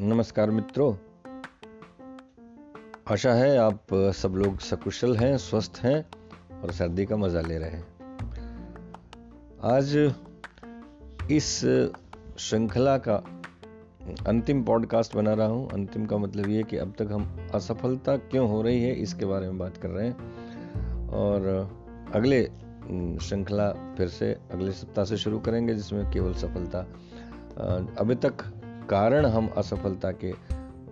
नमस्कार मित्रों। आशा है आप सब लोग सकुशल हैं, स्वस्थ हैं और सर्दी का मज़ा ले रहे हैं। आज इस श्रृंखला का अंतिम पॉडकास्ट बना रहा हूँ। अंतिम का मतलब ये कि अब तक हम असफलता क्यों हो रही है, इसके बारे में बात कर रहे हैं। और अगले श्रृंखला फिर से अगले सप्ताह से शुरू करेंगे, जिसमें केवल सफलता। अभी तक कारण हम असफलता के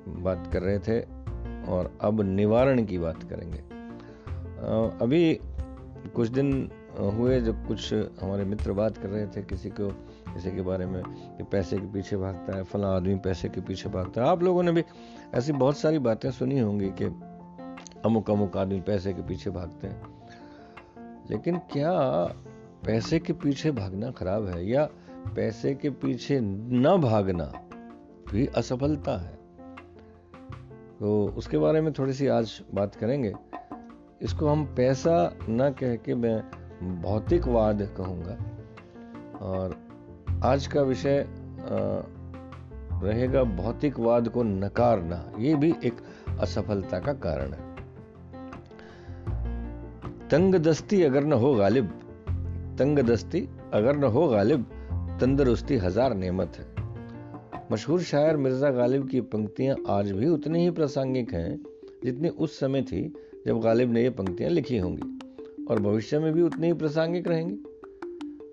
बात कर रहे थे और अब निवारण की बात करेंगे। अभी कुछ दिन हुए जब कुछ हमारे मित्र बात कर रहे थे किसी को, किसी के बारे में कि पैसे के पीछे भागता है, फला आदमी पैसे के पीछे भागता है। आप लोगों ने भी ऐसी बहुत सारी बातें सुनी होंगी कि अमुक अमुक आदमी पैसे के पीछे भागते हैं। लेकिन क्या पैसे के पीछे भागना खराब है या पैसे के पीछे न भागना भी असफलता है। तो उसके बारे में थोड़ी सी आज बात करेंगे। इसको हम पैसा न कह के मैं भौतिकवाद कहूँगा। और आज का विषय रहेगा भौतिकवाद को नकारना। ये भी एक असफलता का कारण है। तंग दस्ती अगर न हो गालिब तंग दस्ती अगर न हो गालिब, तंदरुस्ती हज़ार नेमत है। मशहूर शायर मिर्ज़ा गालिब की पंक्तियाँ आज भी उतनी ही प्रासंगिक हैं, जितनी उस समय थी जब गालिब ने ये पंक्तियाँ लिखी होंगी, और भविष्य में भी उतनी ही प्रासंगिक रहेंगी।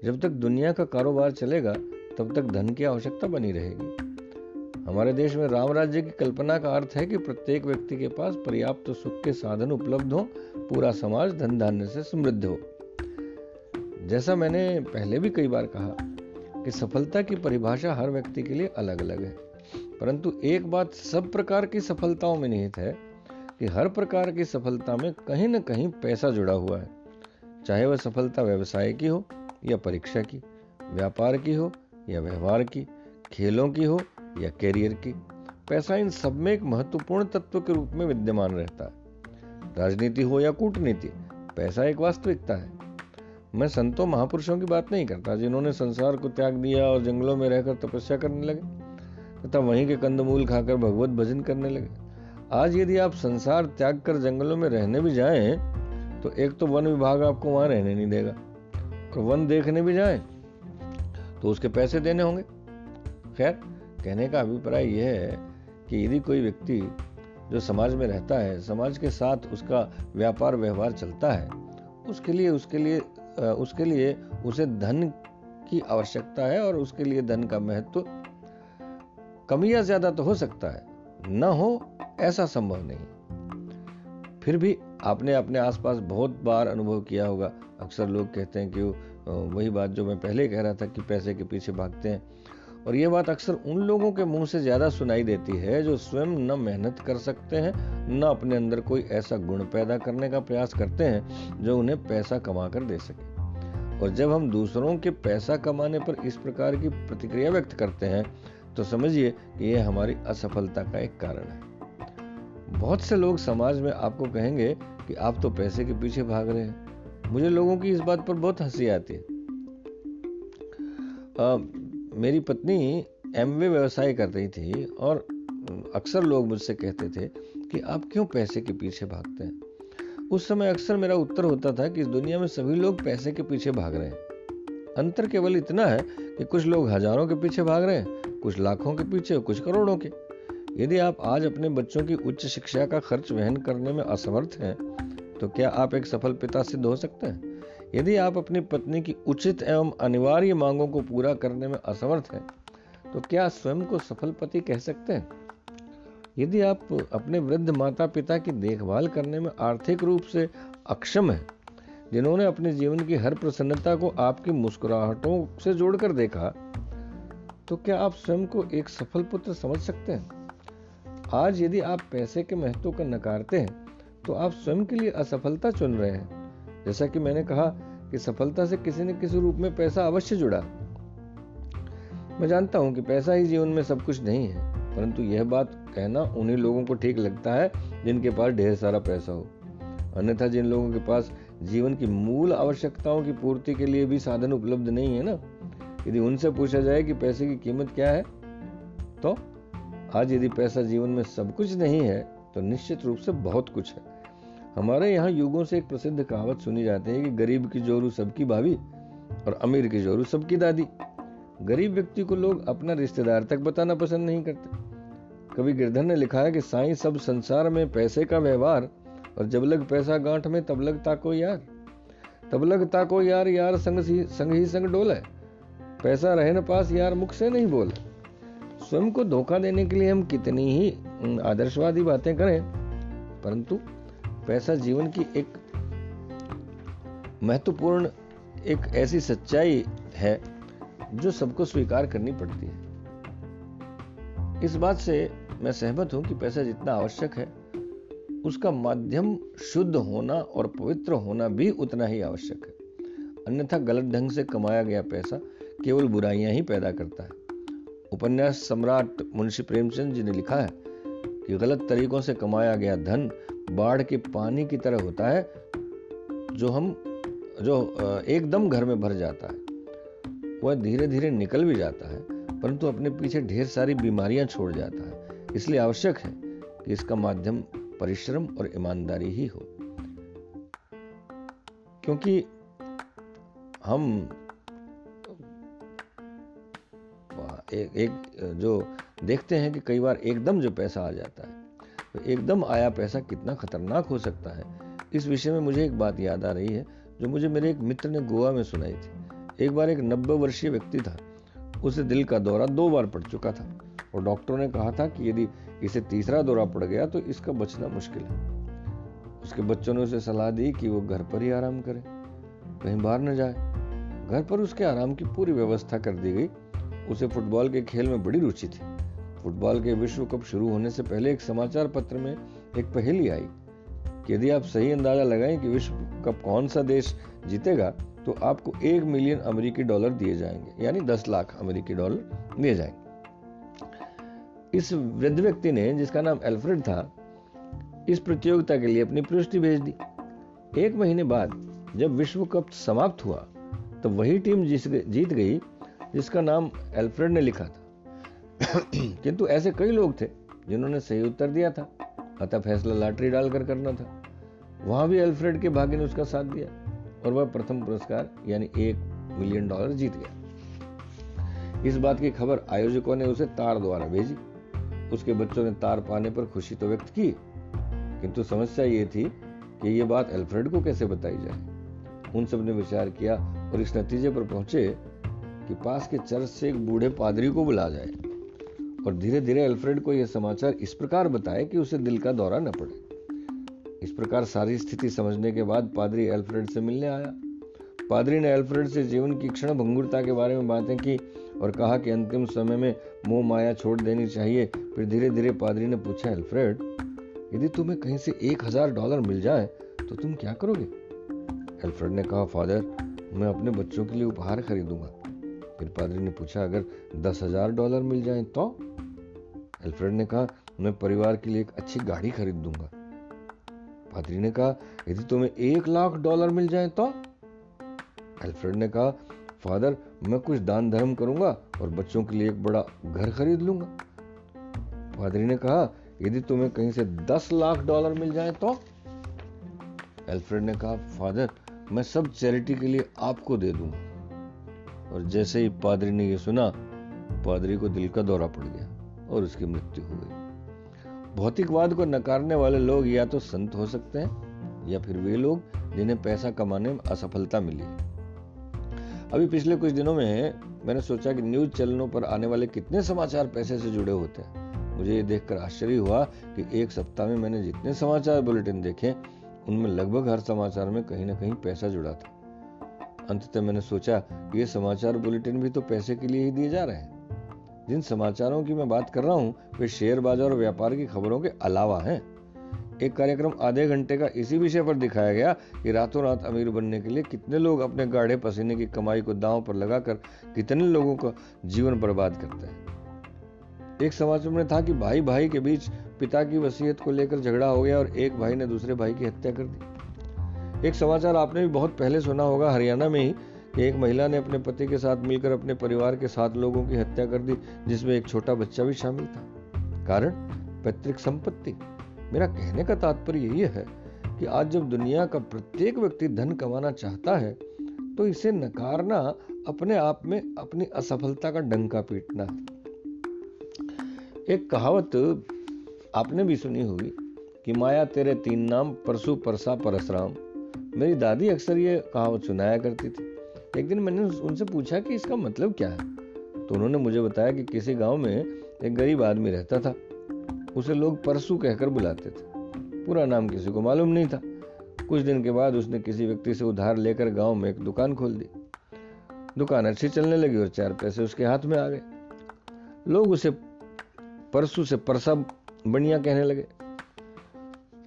जब तक दुनिया का कारोबार चलेगा, तब तक धन की आवश्यकता बनी रहेगी। हमारे देश में राम राज्य की कल्पना का अर्थ है कि प्रत्येक व्यक्ति के पास पर्याप्त तो सुख के साधन उपलब्ध हो, पूरा समाज धन धान्य से समृद्ध हो। जैसा मैंने पहले भी कई बार कहा कि सफलता की परिभाषा हर व्यक्ति के लिए अलग अलग है। परंतु एक बात सब प्रकार की सफलताओं में निहित है कि हर प्रकार की सफलता में कहीं न कहीं पैसा जुड़ा हुआ है। चाहे वह सफलता व्यवसाय की हो या परीक्षा की, व्यापार की हो या व्यवहार की, खेलों की हो या कैरियर की, पैसा इन सब में एक महत्वपूर्ण तत्व के रूप में विद्यमान रहता है। राजनीति हो या कूटनीति, पैसा एक वास्तविकता है। मैं संतों महापुरुषों की बात नहीं करता, जिन्होंने संसार को त्याग दिया और जंगलों में रहकर तपस्या करने लगे, तथा वहीं के कंदमूल खाकर भगवत भजन करने लगे। आज यदि आप संसार त्याग कर जंगलों में रहने भी जाएँ तो एक तो वन विभाग आपको वहाँ रहने नहीं देगा, और वन देखने भी जाएँ तो उसके पैसे देने होंगे। खैर, कहने का अभिप्राय यह है कि यदि कोई व्यक्ति जो समाज में रहता है, समाज के साथ उसका व्यापार व्यवहार चलता है, उसके लिए उसके लिए उसके लिए उसे धन की आवश्यकता है और उसके लिए धन का महत्व कम या ज़्यादा तो हो सकता है। न हो, ऐसा संभव नहीं। फिर भी आपने अपने आसपास बहुत बार अनुभव किया होगा। अक्सर लोग कहते हैं कि वही बात जो मैं पहले कह रहा था कि पैसे के पीछे भागते हैं। और ये बात अक्सर उन लोगों के मुँह से ज़्यादा सुनाई देती है जो स्वयं न मेहनत कर सकते हैं, न अपने अंदर कोई ऐसा गुण पैदा करने का प्रयास करते हैं जो उन्हें पैसा कमा कर दे सके। और जब हम दूसरों के पैसा कमाने पर इस प्रकार की प्रतिक्रिया व्यक्त करते हैं तो समझिए कि यह हमारी असफलता का एक कारण है। बहुत से लोग समाज में आपको कहेंगे कि आप तो पैसे के पीछे भाग रहे हैं। मुझे लोगों की इस बात पर बहुत हँसी आती है। मेरी पत्नी एमवे व्यवसाय कर रही थी और अक्सर लोग मुझसे कहते थे कि आप क्यों पैसे के पीछे भागते हैं? उस समय अक्सर मेरा उत्तर होता था कि इस दुनिया में सभी लोग पैसे के पीछे भाग रहे हैं। अंतर केवल इतना है कि कुछ लोग हज़ारों के पीछे भाग रहे हैं, कुछ लाखों के पीछे कुछ करोड़ों के। यदि आप आज अपने बच्चों की उच्च शिक्षा का खर्च वहन करने में असमर्थ हैं तो क्या आप एक सफल पिता सिद्ध हो सकते हैं? यदि आप अपनी पत्नी की उचित एवं अनिवार्य मांगों को पूरा करने में असमर्थ हैं तो क्या स्वयं को सफल पति कह सकते हैं? यदि आप अपने वृद्ध माता पिता की देखभाल करने में आर्थिक रूप से अक्षम हैं, जिन्होंने अपने जीवन की हर प्रसन्नता को आपकी मुस्कुराहटों से जोड़कर देखा तो क्या आप स्वयं को एक सफल पुत्र समझ सकते हैं? आज यदि आप पैसे के महत्व को नकारते हैं तो आप स्वयं के लिए असफलता चुन रहे हैं। जैसा कि मैंने कहा कि सफलता से किसी न किसी रूप में पैसा अवश्य जुड़ा। मैं जानता हूँ कि पैसा ही जीवन में सब कुछ नहीं है, परंतु यह बात कहना उन्हीं लोगों को ठीक लगता है जिनके पास ढेर सारा पैसा हो। अन्यथा जिन लोगों के पास जीवन की मूल आवश्यकताओं की पूर्ति के लिए भी साधन उपलब्ध नहीं है ना, यदि उनसे पूछा जाए कि पैसे की कीमत क्या है तो आज यदि पैसा जीवन में सब कुछ नहीं है तो निश्चित रूप से बहुत कुछ है। हमारे यहाँ युगों से एक प्रसिद्ध कहावत सुनी जाती है कि गरीब की जोरू सबकी भाभी और अमीर की जोरू सबकी दादी। गरीब व्यक्ति को लोग अपना रिश्तेदार तक बताना पसंद नहीं करते। कवि गिरधर ने लिखा है कि साईं सब संसार में पैसे का व्यवहार और जब लग पैसा गांठ में, तब लग ताको यार। तब लग ताको यार यार संग ही संग ही संग डोल। है पैसा रहे न पास, यार मुख से नहीं बोल। स्वयं को धोखा देने के लिए हम कितनी ही आदर्शवादी बातें करें, परंतु पैसा जीवन की एक महत्वपूर्ण एक ऐसी सच्चाई है जो सबको स्वीकार करनी पड़ती है। इस बात से मैं सहमत हूँ कि पैसा जितना आवश्यक है, उसका माध्यम शुद्ध होना और पवित्र होना भी उतना ही आवश्यक है। अन्यथा गलत ढंग से कमाया गया पैसा केवल बुराइयाँ ही पैदा करता है। उपन्यास सम्राट मुंशी प्रेमचंद जी ने लिखा है कि गलत तरीकों से कमाया गया धन बाढ़ के पानी की तरह होता है जो हम जो एकदम घर में भर जाता है। वह धीरे धीरे निकल भी जाता है परंतु अपने पीछे ढेर सारी बीमारियाँ छोड़ जाता है। इसलिए आवश्यक है कि इसका माध्यम परिश्रम और ईमानदारी ही हो। क्योंकि हम एक, एक जो देखते हैं कि कई बार एकदम जो पैसा आ जाता है तो एकदम आया पैसा कितना खतरनाक हो सकता है। इस विषय में मुझे एक बात याद आ रही है, जो मुझे मेरे एक मित्र ने गोवा में सुनाई थी। एक बार एक नब्बे वर्षीय व्यक्ति था। उसे दिल का दौरा दो बार पड़ चुका था और डॉक्टरों ने कहा था कि यदि इसे तीसरा दौरा पड़ गया तो इसका बचना मुश्किल है। उसके बच्चों ने उसे सलाह दी कि वो घर पर ही आराम करे, कहीं बाहर न जाए। घर पर उसके आराम की पूरी व्यवस्था कर दी गई। उसे फुटबॉल के खेल में बड़ी रुचि थी। फुटबॉल के विश्व कप शुरू होने से पहले एक समाचार पत्र में एक पहेली आई कि यदि आप सही अंदाज़ा लगाएँ कि विश्व कप कौन सा देश जीतेगा तो आपको एक मिलियन अमेरिकी डॉलर दिए जाएँगे, यानी दस लाख अमेरिकी डॉलर दिए जाएँगे। इस वृद्ध व्यक्ति ने, जिसका नाम एल्फ्रेड था, इस प्रतियोगिता के लिए अपनी प्रविष्टि भेज दी। एक महीने बाद, जब विश्व कप समाप्त हुआ तो वही टीम जीत गई, जिसका नाम एल्फ्रेड ने लिखा था। किंतु ऐसे कई लोग थे जिन्होंने सही उत्तर दिया था, अतः फैसला लॉटरी डालकर करना था। वहाँ भी एल्फ्रेड के भाग्य ने उसका साथ दिया और वह प्रथम पुरस्कार, यानी एक मिलियन डॉलर जीत गया। इस बात की खबर आयोजकों ने उसे तार द्वारा भेजी। उसके बच्चों ने तार पाने पर खुशी तो व्यक्त की, किंतु समस्या ये थी कि ये बात एल्फ्रेड को कैसे बताई जाए। उन सबने विचार किया और इस नतीजे पर पहुँचे कि पास के चर्च से एक बूढ़े पादरी को बुला जाए। और धीरे धीरे एल्फ्रेड को यह समाचार इस प्रकार बताए कि उसे दिल का दौरा न पड़े। इस प्रकार सारी स्थिति समझने के बाद पादरी एल्फ्रेड से मिलने आया। पादरी ने एल्फ्रेड से जीवन की क्षण भंगुरता के बारे में बातें की और कहा कि अंतिम समय में मोह माया छोड़ देनी चाहिए। फिर धीरे धीरे पादरी ने पूछा एल्फ्रेड यदि तुम्हें कहीं से एक हज़ार डॉलर मिल जाए तो तुम क्या करोगे? एल्फ्रेड ने कहा, फादर, मैं अपने बच्चों के लिए उपहार खरीदूँगा। फिर पादरी ने पूछा, अगर दस हज़ार डॉलर मिल जाए तो? एल्फ्रेड ने कहा, मैं परिवार के लिए एक अच्छी गाड़ी खरीद दूँगा। पादरी ने कहा, यदि तुम्हें एक लाख डॉलर मिल जाए तो? एल्फ्रेड ने कहा, फादर, मैं कुछ दान धर्म करूँगा और बच्चों के लिए एक बड़ा घर खरीद लूँगा। पादरी ने कहा, यदि तुम्हें कहीं से दस लाख डॉलर मिल जाए तो? एल्फ्रेड ने कहा, फादर, मैं सब चैरिटी के लिए आपको दे दूँगा। और जैसे ही पादरी ने यह सुना, पादरी को दिल का दौरा पड़ गया। और उसकी मृत्यु हो गई। भौतिकवाद को नकारने वाले लोग या तो संत हो सकते हैं, या फिर वे लोग जिन्हें पैसा कमाने में असफलता मिली अभी पिछले कुछ दिनों में मैंने सोचा कि न्यूज़ चैनलों पर आने वाले कितने समाचार पैसे से जुड़े होते हैं। मुझे ये देखकर आश्चर्य हुआ कि एक सप्ताह में मैंने जितने समाचार बुलेटिन देखे, उनमें लगभग हर समाचार में कहीं ना कहीं पैसा जुड़ा था। अंततः मैंने सोचा कि ये समाचार बुलेटिन भी तो पैसे के लिए ही दिए जा रहे हैं। जिन समाचारों की मैं बात कर रहा हूँ, वे शेयर बाज़ार और व्यापार की खबरों के अलावा हैं। एक कार्यक्रम आधे घंटे का इसी विषय पर दिखाया गया कि रातों रात अमीर बनने के लिए कितने लोग अपने गाढ़े पसीने की कमाई को दांव पर लगाकर कितने लोगों का जीवन बर्बाद करते हैं। एक समाचार में था कि भाई भाई के बीच पिता की वसीयत को लेकर झगड़ा हो गया और एक भाई ने दूसरे भाई की हत्या कर दी। एक समाचार आपने भी बहुत पहले सुना होगा, हरियाणा में ही एक महिला ने अपने पति के साथ मिलकर अपने परिवार के सात लोगों की हत्या कर दी, जिसमें एक छोटा बच्चा भी शामिल था। कारण? पैतृक संपत्ति। मेरा कहने का तात्पर्य यह है कि आज जब दुनिया का प्रत्येक व्यक्ति धन कमाना चाहता है तो इसे नकारना अपने आप में अपनी असफलता का डंका पीटना है। एक कहावत आपने भी सुनी होगी कि माया तेरे तीन नाम परसु परसा परसराम। मेरी दादी अक्सर ये कहावत सुनाया करती थी। एक दिन मैंने उनसे पूछा कि इसका मतलब क्या है? तो उन्होंने मुझे बताया कि किसी गाँव में एक गरीब आदमी रहता था। उसे लोग परसु कहकर बुलाते थे। पूरा नाम किसी को मालूम नहीं था। कुछ दिन के बाद उसने किसी व्यक्ति से उधार लेकर गाँव में एक दुकान खोल दी। दुकान अच्छी चलने लगी और चार पैसे उसके हाथ में आ गए। लोग उसे परसू से परसा बनिया कहने लगे।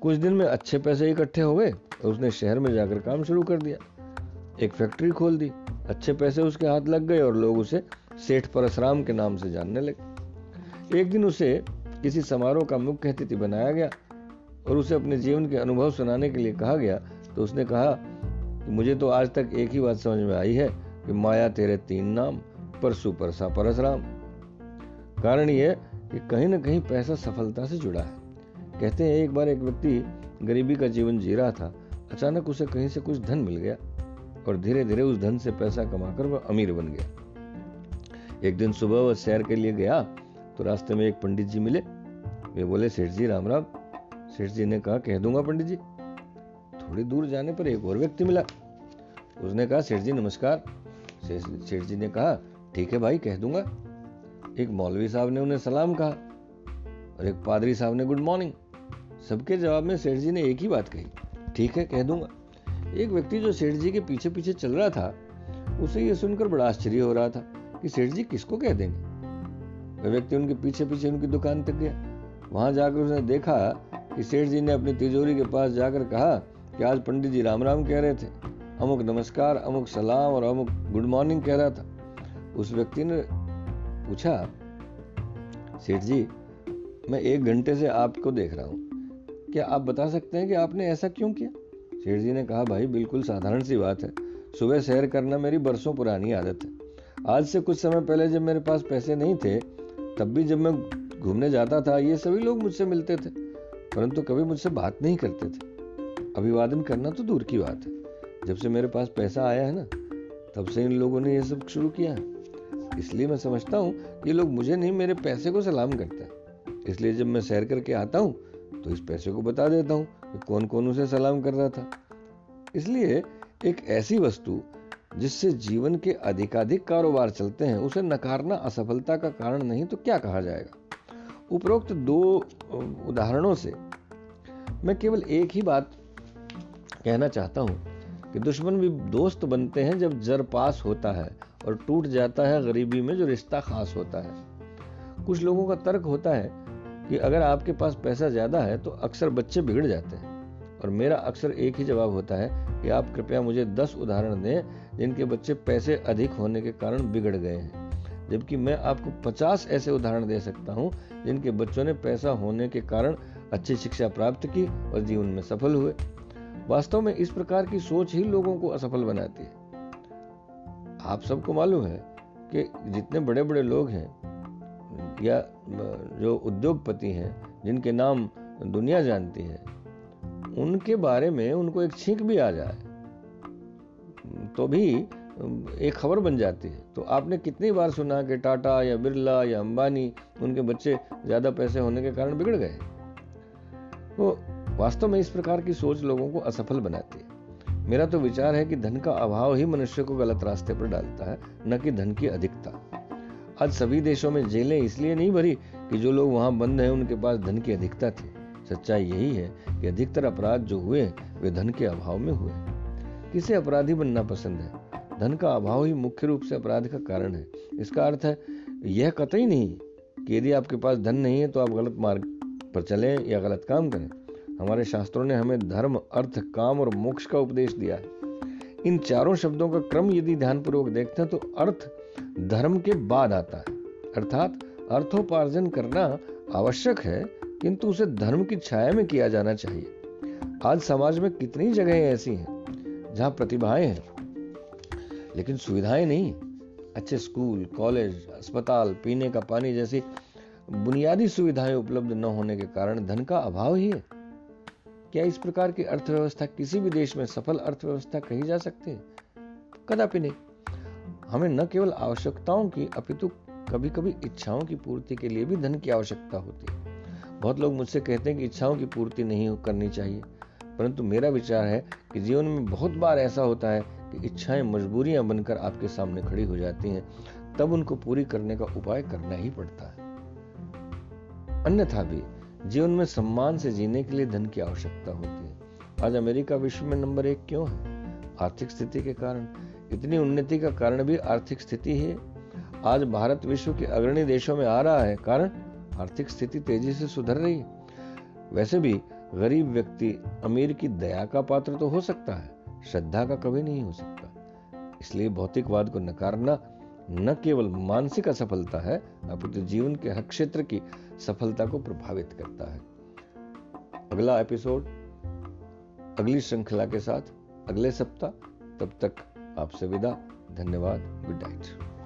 कुछ दिन में अच्छे पैसे इकट्ठे हो गए और उसने शहर में जाकर काम शुरू कर दिया। एक फैक्ट्री खोल दी। अच्छे पैसे उसके हाथ लग गए और लोग उसे सेठ परसराम के नाम से जानने लगे। एक दिन उसे किसी समारोह का मुख्य अतिथि बनाया गया और उसे अपने जीवन के अनुभव सुनाने के लिए कहा गया तो उसने कहा कि मुझे तो आज तक एक ही बात समझ में आई है कि माया तेरे तीन नाम, परसु परसा परसराम कारण यह कि कहीं ना कहीं पैसा सफलता से जुड़ा है। कहते हैं, एक बार एक व्यक्ति गरीबी का जीवन जी रहा था। अचानक उसे कहीं से कुछ धन मिल गया। और धीरे धीरे उस धन से पैसा कमाकर वह अमीर बन गया। एक दिन सुबह वह सैर के लिए गया तो रास्ते में एक पंडित जी मिले। वे बोले, सेठ जी, राम राम। सेठ जी ने कहा, कह दूँगा पंडित जी। थोड़ी दूर जाने पर एक और व्यक्ति मिला। उसने कहा, सेठ जी, नमस्कार। सेठ जी ने कहा, ठीक है भाई, कह दूँगा। एक मौलवी साहब ने उन्हें सलाम कहा और एक पादरी साहब ने, गुड मॉर्निंग। सबके जवाब में सेठ जी ने एक ही बात कही, ठीक है, कह दूँगा। एक व्यक्ति जो सेठ जी के पीछे पीछे चल रहा था, उसे यह सुनकर बड़ा आश्चर्य हो रहा था कि सेठ जी किसको कह देंगे। वह व्यक्ति उनके पीछे पीछे उनकी दुकान तक गया। वहाँ जाकर उसने देखा कि सेठ जी ने अपनी तिजोरी के पास जाकर कहा कि आज पंडित जी राम राम कह रहे थे। अमुक नमस्कार, अमुक सलाम और अमुक गुड मॉर्निंग कह रहा था। उस व्यक्ति ने पूछा सेठ जी मैं एक घंटे से आपको देख रहा हूँ। क्या आप बता सकते हैं कि आपने ऐसा क्यों किया? सेठ जी ने कहा, भाई, बिल्कुल साधारण सी बात है। सुबह सैर करना मेरी बरसों पुरानी आदत है। आज से कुछ समय पहले जब मेरे पास पैसे नहीं थे, तब भी जब मैं घूमने जाता था, ये सभी लोग मुझसे मिलते थे, परंतु कभी मुझसे बात नहीं करते थे। अभिवादन करना तो दूर की बात है। जब से मेरे पास पैसा आया है ना, तब से इन लोगों ने ये सब शुरू किया है। इसलिए मैं समझता हूँ, ये लोग मुझे नहीं, मेरे पैसे को सलाम करते हैं। इसलिए जब मैं सैर करके आता हूँ तो इस पैसे को बता देता हूँ कि कौन कौन उसे सलाम कर रहा था। इसलिए एक ऐसी वस्तु जिससे जीवन के अधिकाधिक कारोबार चलते हैं, उसे नकारना असफलता का कारण नहीं तो क्या कहा जाएगा? उपरोक्त दो उदाहरणों से मैं केवल एक ही बात कहना चाहता हूँ कि दुश्मन भी दोस्त बनते हैं जब जर पास होता है और टूट जाता है गरीबी में जो रिश्ता खास होता है। कुछ लोगों का तर्क होता है कि अगर आपके पास पैसा ज़्यादा है तो अक्सर बच्चे बिगड़ जाते हैं। और मेरा अक्सर एक ही जवाब होता है कि आप कृपया मुझे दस उदाहरण दें, जिनके बच्चे पैसे अधिक होने के कारण बिगड़ गए हैं। जबकि मैं आपको पचास ऐसे उदाहरण दे सकता हूँ, जिनके बच्चों ने पैसा होने के कारण अच्छी शिक्षा प्राप्त की और जीवन में सफल हुए। वास्तव में इस प्रकार की सोच ही लोगों को असफल बनाती है। आप सबको मालूम है कि जितने बड़े बड़े लोग हैं या जो उद्योगपति हैं, जिनके नाम दुनिया जानती है, उनके बारे में उनको एक छींक भी आ जाए तो भी एक खबर बन जाती है। तो आपने कितनी बार सुना कि टाटा या बिरला या अंबानी, उनके बच्चे ज़्यादा पैसे होने के कारण बिगड़ गए? तो वास्तव में इस प्रकार की सोच लोगों को असफल बनाती है। मेरा तो विचार है कि धन का अभाव ही मनुष्य को गलत रास्ते पर डालता है, न कि धन की अधिकता। आज सभी देशों में जेलें इसलिए नहीं भरी कि जो लोग वहाँ बंद हैं, उनके पास धन की अधिकता थी। सच्चाई यही है कि अधिकतर अपराध जो हुए, वे धन के अभाव में हुए। किसे अपराधी बनना पसंद है? धन का अभाव ही मुख्य रूप से अपराध का कारण है। इसका अर्थ है, यह कतई नहीं कि यदि आपके पास धन नहीं है तो आप गलत मार्ग पर चलें या गलत काम करें। हमारे शास्त्रों ने हमें धर्म, अर्थ, काम और मोक्ष का उपदेश दिया है। इन चारों शब्दों का क्रम यदि ध्यानपूर्वक देखते हैं तो अर्थ धर्म के बाद आता है। अर्थात अर्थोपार्जन करना आवश्यक है, किंतु उसे धर्म की छाया में किया जाना चाहिए। आज समाज में कितनी जगहें ऐसी हैं जहाँ प्रतिभाएँ हैं, लेकिन सुविधाएँ नहीं। अच्छे स्कूल, कॉलेज, अस्पताल, पीने का पानी जैसी बुनियादी सुविधाएँ उपलब्ध न होने के कारण धन का अभाव ही है। क्या इस प्रकार की अर्थव्यवस्था किसी भी देश में सफल अर्थव्यवस्था कही जा सकती है? कदापि नहीं। हमें न केवल आवश्यकताओं की, अपितु कभी कभी इच्छाओं की पूर्ति के लिए भी धन की आवश्यकता होती है। बहुत लोग मुझसे कहते हैं कि इच्छाओं की पूर्ति नहीं करनी चाहिए। परंतु मेरा विचार है कि जीवन में बहुत बार ऐसा होता है कि इच्छाएँ मजबूरियाँ बनकर आपके सामने खड़ी हो जाती हैं। तब उनको पूरी करने का उपाय करना ही पड़ता है। अन्यथा भी, जीवन में सम्मान से जीने के लिए धन की आवश्यकता होती है। आज अमेरिका विश्व में नंबर एक क्यों है? आर्थिक स्थिति के कारण। इतनी उन्नति का कारण भी आर्थिक स्थिति है आज भारत विश्व के अग्रणी देशों में आ रहा है, कारण आर्थिक स्थिति तेज़ी से सुधर रही है। वैसे भी गरीब व्यक्ति अमीर की दया का पात्र तो हो सकता है, श्रद्धा का कभी नहीं हो सकता। इसलिए भौतिकवाद को नकारना न केवल मानसिक असफलता है, अपितु जीवन के हर क्षेत्र की सफलता को प्रभावित करता है। अगला एपिसोड अगली श्रृंखला के साथ, अगले सप्ताह, तब तक आपसे विदा। धन्यवाद। Good night.